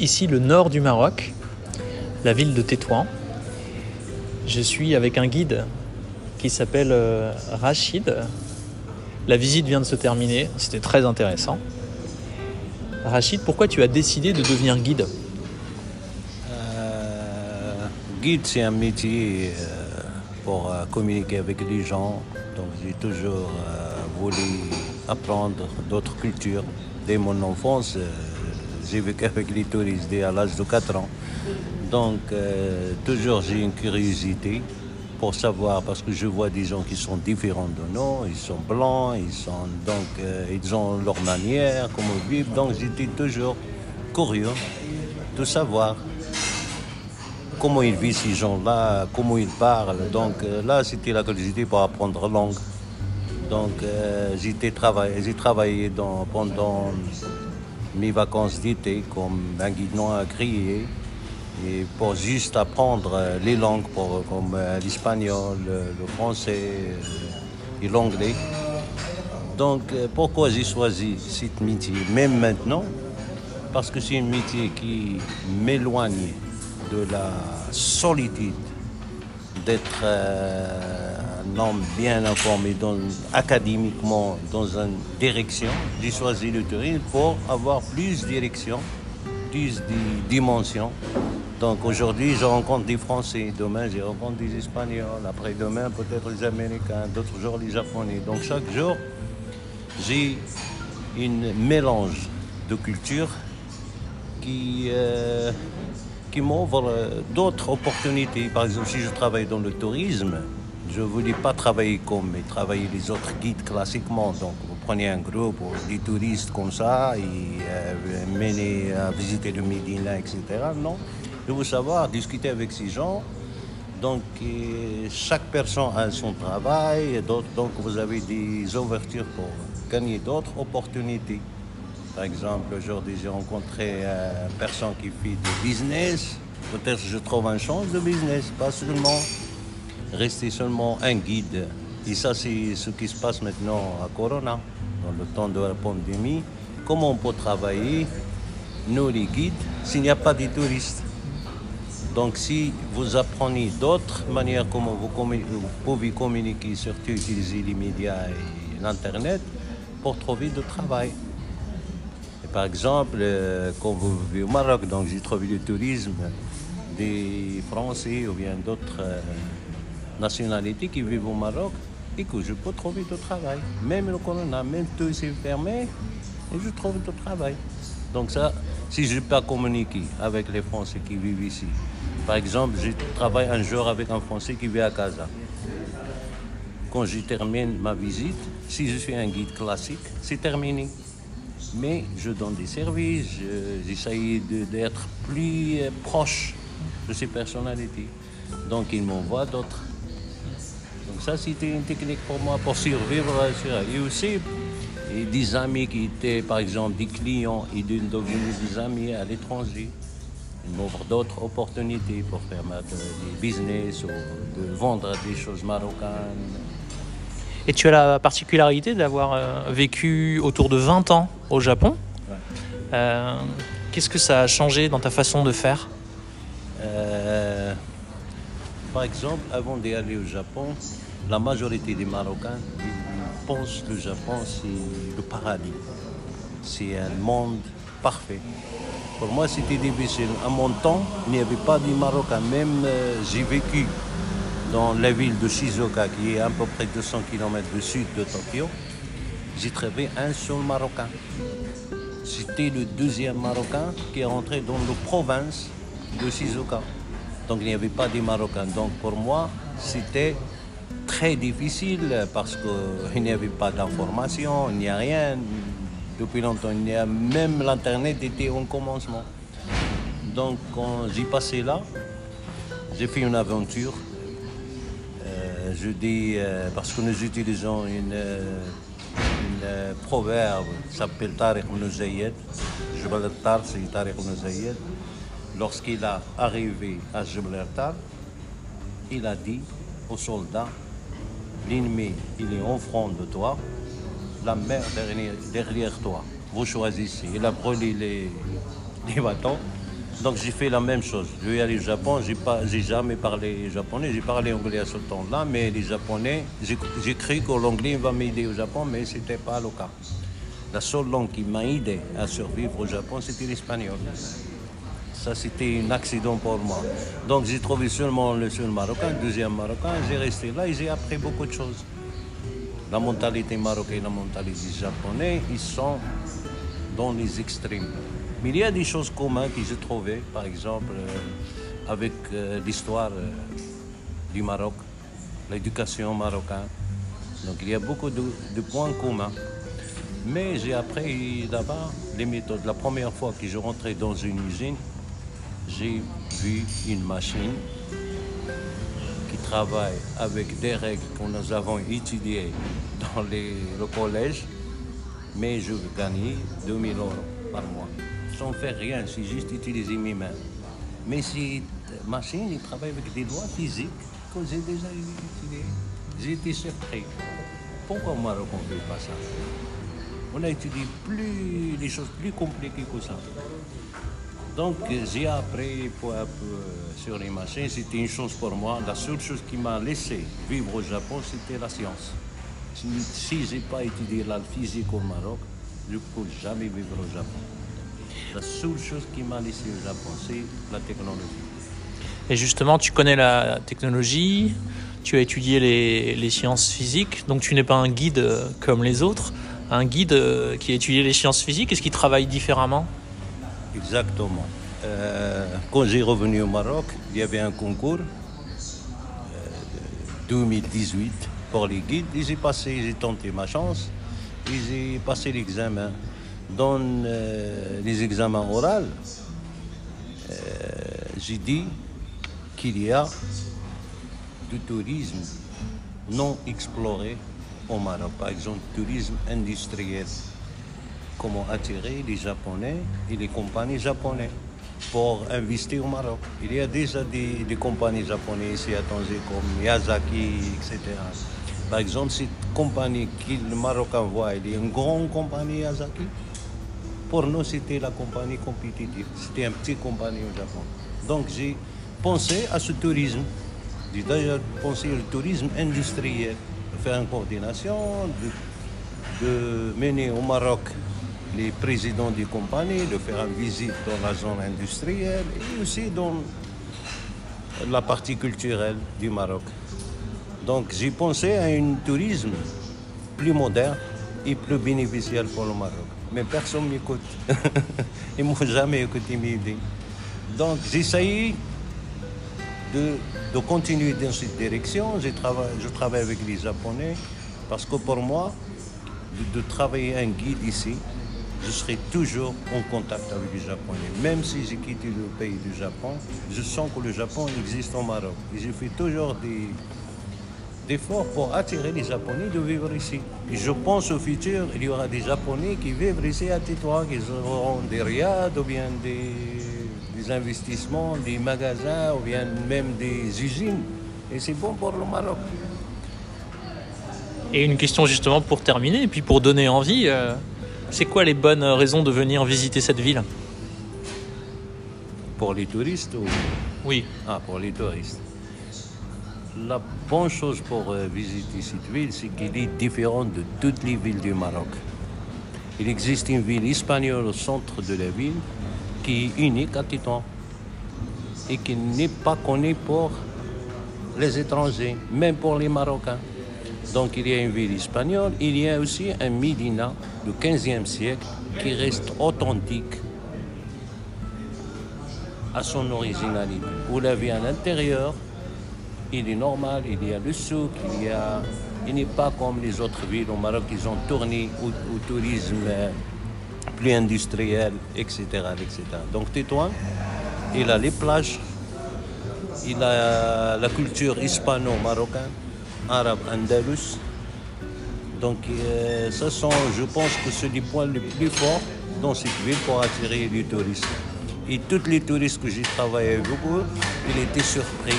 ici le nord du Maroc, la ville de Tétouan. Je suis avec un guide qui s'appelle euh, Rachid. La visite vient de se terminer, c'était très intéressant. Rachid, pourquoi tu as décidé de devenir guide? Euh, guide, c'est un métier euh, pour communiquer avec les gens. Donc j'ai toujours voulu apprendre d'autres cultures. Dès mon enfance, j'ai vécu avec les touristes dès à l'âge de 4 ans. Donc euh, toujours j'ai une curiosité pour savoir, parce que je vois des gens qui sont différents de nous, ils sont blancs, ils, sont, donc, euh, ils ont leur manière, comment vivent. Donc j'étais toujours curieux de savoir comment ils vivent ces gens-là, comment ils parlent. Donc euh, là, c'était la curiosité pour apprendre langue. Donc euh, j'étais travaillé, j'ai travaillé dans, pendant mes vacances d'été comme un guide non agréé et pour juste apprendre euh, les langues pour- comme euh, l'espagnol, le, français euh, et l'anglais. Donc pourquoi j'ai choisi ce métier, même maintenant Parce que c'est un métier qui m'éloigne de la solitude d'être un homme bien informé académiquement dans une direction. J'ai choisi le tourisme pour avoir plus de direction, plus de dimensions. Donc aujourd'hui, je rencontre des Français, demain, je rencontre des Espagnols, après-demain, peut-être les Américains, d'autres jours, les Japonais. Donc chaque jour, j'ai un mélange de cultures qui, euh, qui m'ouvre euh, d'autres opportunités. Par exemple, si je travaille dans le tourisme, je ne voulais pas travailler comme mais travailler les autres guides classiquement. Donc, vous prenez un groupe ou des touristes comme ça et euh, mener à visiter le Médina, etc. Non, je veux savoir discuter avec ces gens. Donc, euh, chaque personne a son travail, donc vous avez des ouvertures pour gagner d'autres opportunités. Par exemple, aujourd'hui, j'ai rencontré euh, une personne qui fait du business. Peut-être je trouve une chance de business, pas seulement rester seulement un guide. Et ça, c'est ce qui se passe maintenant à Corona, dans le temps de la pandémie. Comment on peut travailler, nous les guides, s'il n'y a pas de touristes? Donc si vous apprenez d'autres manières comment vous, vous pouvez communiquer, surtout utiliser les médias et l'Internet pour trouver du travail. Par exemple, euh, quand vous vivez au Maroc, donc j'ai trouvé le tourisme des Français ou bien d'autres euh, nationalités qui vivent au Maroc et que je peux trouver du travail. Même le corona, même tout s'est fermé, et je trouve du travail. Donc ça, si je peux communiquer avec les Français qui vivent ici, par exemple, je travaille un jour avec un Français qui vit à Casa. Quand je termine ma visite, si je suis un guide classique, c'est terminé. Mais je donne des services, je- j'essaye d'être plus euh, proche de ces personnalités. Donc ils m'envoient d'autres. Ça, c'était une technique pour moi pour survivre. euh, sur- Et aussi, et des amis qui étaient, par exemple, des clients et de devenir des amis à l'étranger. Ils m'ouvrent d'autres opportunités pour faire ma- des business ou de vendre des choses marocaines. Et tu as la particularité d'avoir euh, vécu autour de 20 ans au Japon. Euh, Qu'est-ce que ça a changé dans ta façon de faire? Euh, par exemple, avant d'aller au Japon, la majorité des Marocains pensent que le Japon, c'est le paradis. C'est un monde parfait. Pour moi, c'était difficile. À mon temps, il n'y avait pas de Marocains. Même euh, j'ai vécu dans la ville de Shizuoka, qui est à peu près 200 km du sud de Tokyo. J'ai trouvé un seul Marocain. C'était le deuxième Marocain qui est rentré dans la province de Shizuoka. Donc il n'y avait pas de Marocains. Donc pour moi, c'était très difficile parce qu'il n'y avait pas d'information, il n'y a rien. Depuis longtemps, il a même l'Internet était au commencement. Donc quand j'ai passé là, j'ai fait une aventure. Euh, je dis, euh, parce que nous utilisons une, euh, proverbe qui s'appelle Tariq ibn Zayed. Jabal al-Tar, c'est Tariq ibn Zayed. Lorsqu'il a arrivé à Jabal al-Tar, il a dit aux soldats, l'ennemi, il est en front de toi, la mer derrière, toi. Vous choisissez. Il a brûlé les, bâtons. Donc j'ai fait la même chose. Je vais aller au Japon, j'ai pas, j'ai jamais parlé japonais, j'ai parlé anglais à ce temps-là, mais les Japonais, j'ai, j'ai cru que l'anglais va m'aider au Japon, mais c'était pas le cas. La seule langue qui m'a aidé à survivre au Japon, c'était l'espagnol. Ça, c'était un accident pour moi. Donc j'ai trouvé seulement le seul marocain, le deuxième marocain, j'ai resté là et j'ai appris beaucoup de choses. La mentalité marocaine la mentalité japonaise, ils sont dans les extrêmes. Mais il y a des choses communes que j'ai trouvées, par exemple, euh, avec euh, l'histoire euh, du Maroc, l'éducation marocaine. Donc il y a beaucoup de, de points communs. Mais j'ai appris d'abord les méthodes. La première fois que je rentrais dans une usine, j'ai vu une machine qui travaille avec des règles que nous avons étudiées dans le collège, mais je gagnais 2000 euros par mois. Sans faire rien, c'est juste utiliser mes mains. Mais cette machine, il travaille avec des lois physiques que j'ai déjà étudiées. Été surpris. Pourquoi on ne fait pas ça? On a étudié plus, des choses plus compliquées que ça. Donc j'ai appris peu à peu sur les machines. C'était une chose pour moi. La seule chose qui m'a laissé vivre au Japon, c'était la science. Si, je n'ai pas étudié la physique au Maroc, je ne peux jamais vivre au Japon. La seule chose qui m'a laissé au Japon, c'est la technologie. Et justement, tu connais la technologie, tu as étudié les, sciences physiques, donc tu n'es pas un guide euh, comme les autres. Un guide euh, qui a étudié les sciences physiques, est-ce qu'il travaille différemment? Exactement. Euh, quand j'ai revenu au Maroc, il y avait un concours euh, 2018 pour les guides. J'ai tenté ma chance j'ai passé l'examen. Dans euh, les examens oraux, euh, j'ai dit qu'il y a du tourisme non exploré au Maroc. Par exemple, tourisme industriel comment attirer les Japonais et les compagnies japonaises pour investir au Maroc. Il y a déjà des, compagnies japonaises ici à Tanger comme Miyazaki, etc. Par exemple, cette compagnie que le Marocain voit, il est une grande compagnie Miyazaki. Pour nous, c'était la compagnie compétitive. C'était une petite compagnie au Japon. Donc, j'ai pensé à ce tourisme. J'ai d'ailleurs pensé au tourisme industriel, faire une coordination, de mener au Maroc les présidents des compagnies, de faire une visite dans la zone industrielle et aussi dans la partie culturelle du Maroc. Donc j'ai pensé à un tourisme plus moderne et plus bénéficiaire pour le Maroc. Mais personne ne m'écoute. Ils ne m'ont jamais écouté mes idées. Donc j'essaye de, de continuer dans cette direction. Je travaille, je travaille avec les Japonais parce que pour moi, de, de travailler un guide ici, je serai toujours en contact avec les Japonais. Même si j'ai quitté le pays du Japon, je sens que le Japon existe au Maroc. Et je fais toujours des, efforts pour attirer les Japonais de vivre ici. Et je pense au futur, il y aura des Japonais qui vivent ici à Tétouan, qui auront des riads ou bien des, des investissements, des magasins ou bien même des usines. Et c'est bon pour le Maroc. Et une question justement pour terminer, et puis pour donner envie, euh, c'est quoi les bonnes raisons de venir visiter cette ville Pour les touristes ou... Oui, Ah, pour les touristes. La bonne chose pour euh, visiter cette ville, c'est qu'elle est différente de toutes les villes du Maroc. Il existe une ville espagnole au centre de la ville qui est unique à Tétouan et qui n'est pas connue pour les étrangers, même pour les Marocains. Donc il y a une ville espagnole, il y a aussi un Médina du 15e siècle qui reste authentique à son originalité. Vous l'avez à l'intérieur, il est normal, il y a le souk, il y a... Il n'est pas comme les autres villes au Maroc, ils ont tourné au, au tourisme plus industriel, etc. etc. Donc Tétouan, il a les plages, il a la culture hispano-marocaine, arabe andalous. Donc euh, ce sont, je pense que c'est les points les plus forts dans cette ville pour attirer les touristes. Et tous les touristes que j'ai travaillé avec eux, ils étaient surpris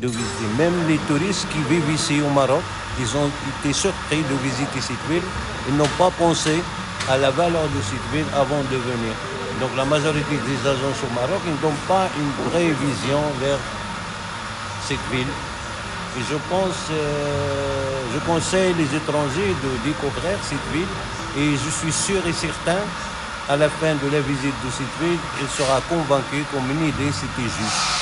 de visiter. Même les touristes qui vivent ici au Maroc, ils ont été surpris de visiter cette ville. Ils n'ont pas pensé à la valeur de cette ville avant de venir. Donc la majorité des agences au Maroc ne donnent pas une vraie vision vers cette ville. Je pense, euh, je conseille les étrangers de découvrir cette ville et je suis sûr et certain, à la fin de la visite de cette ville, il sera convaincu comme une idée c'était juste.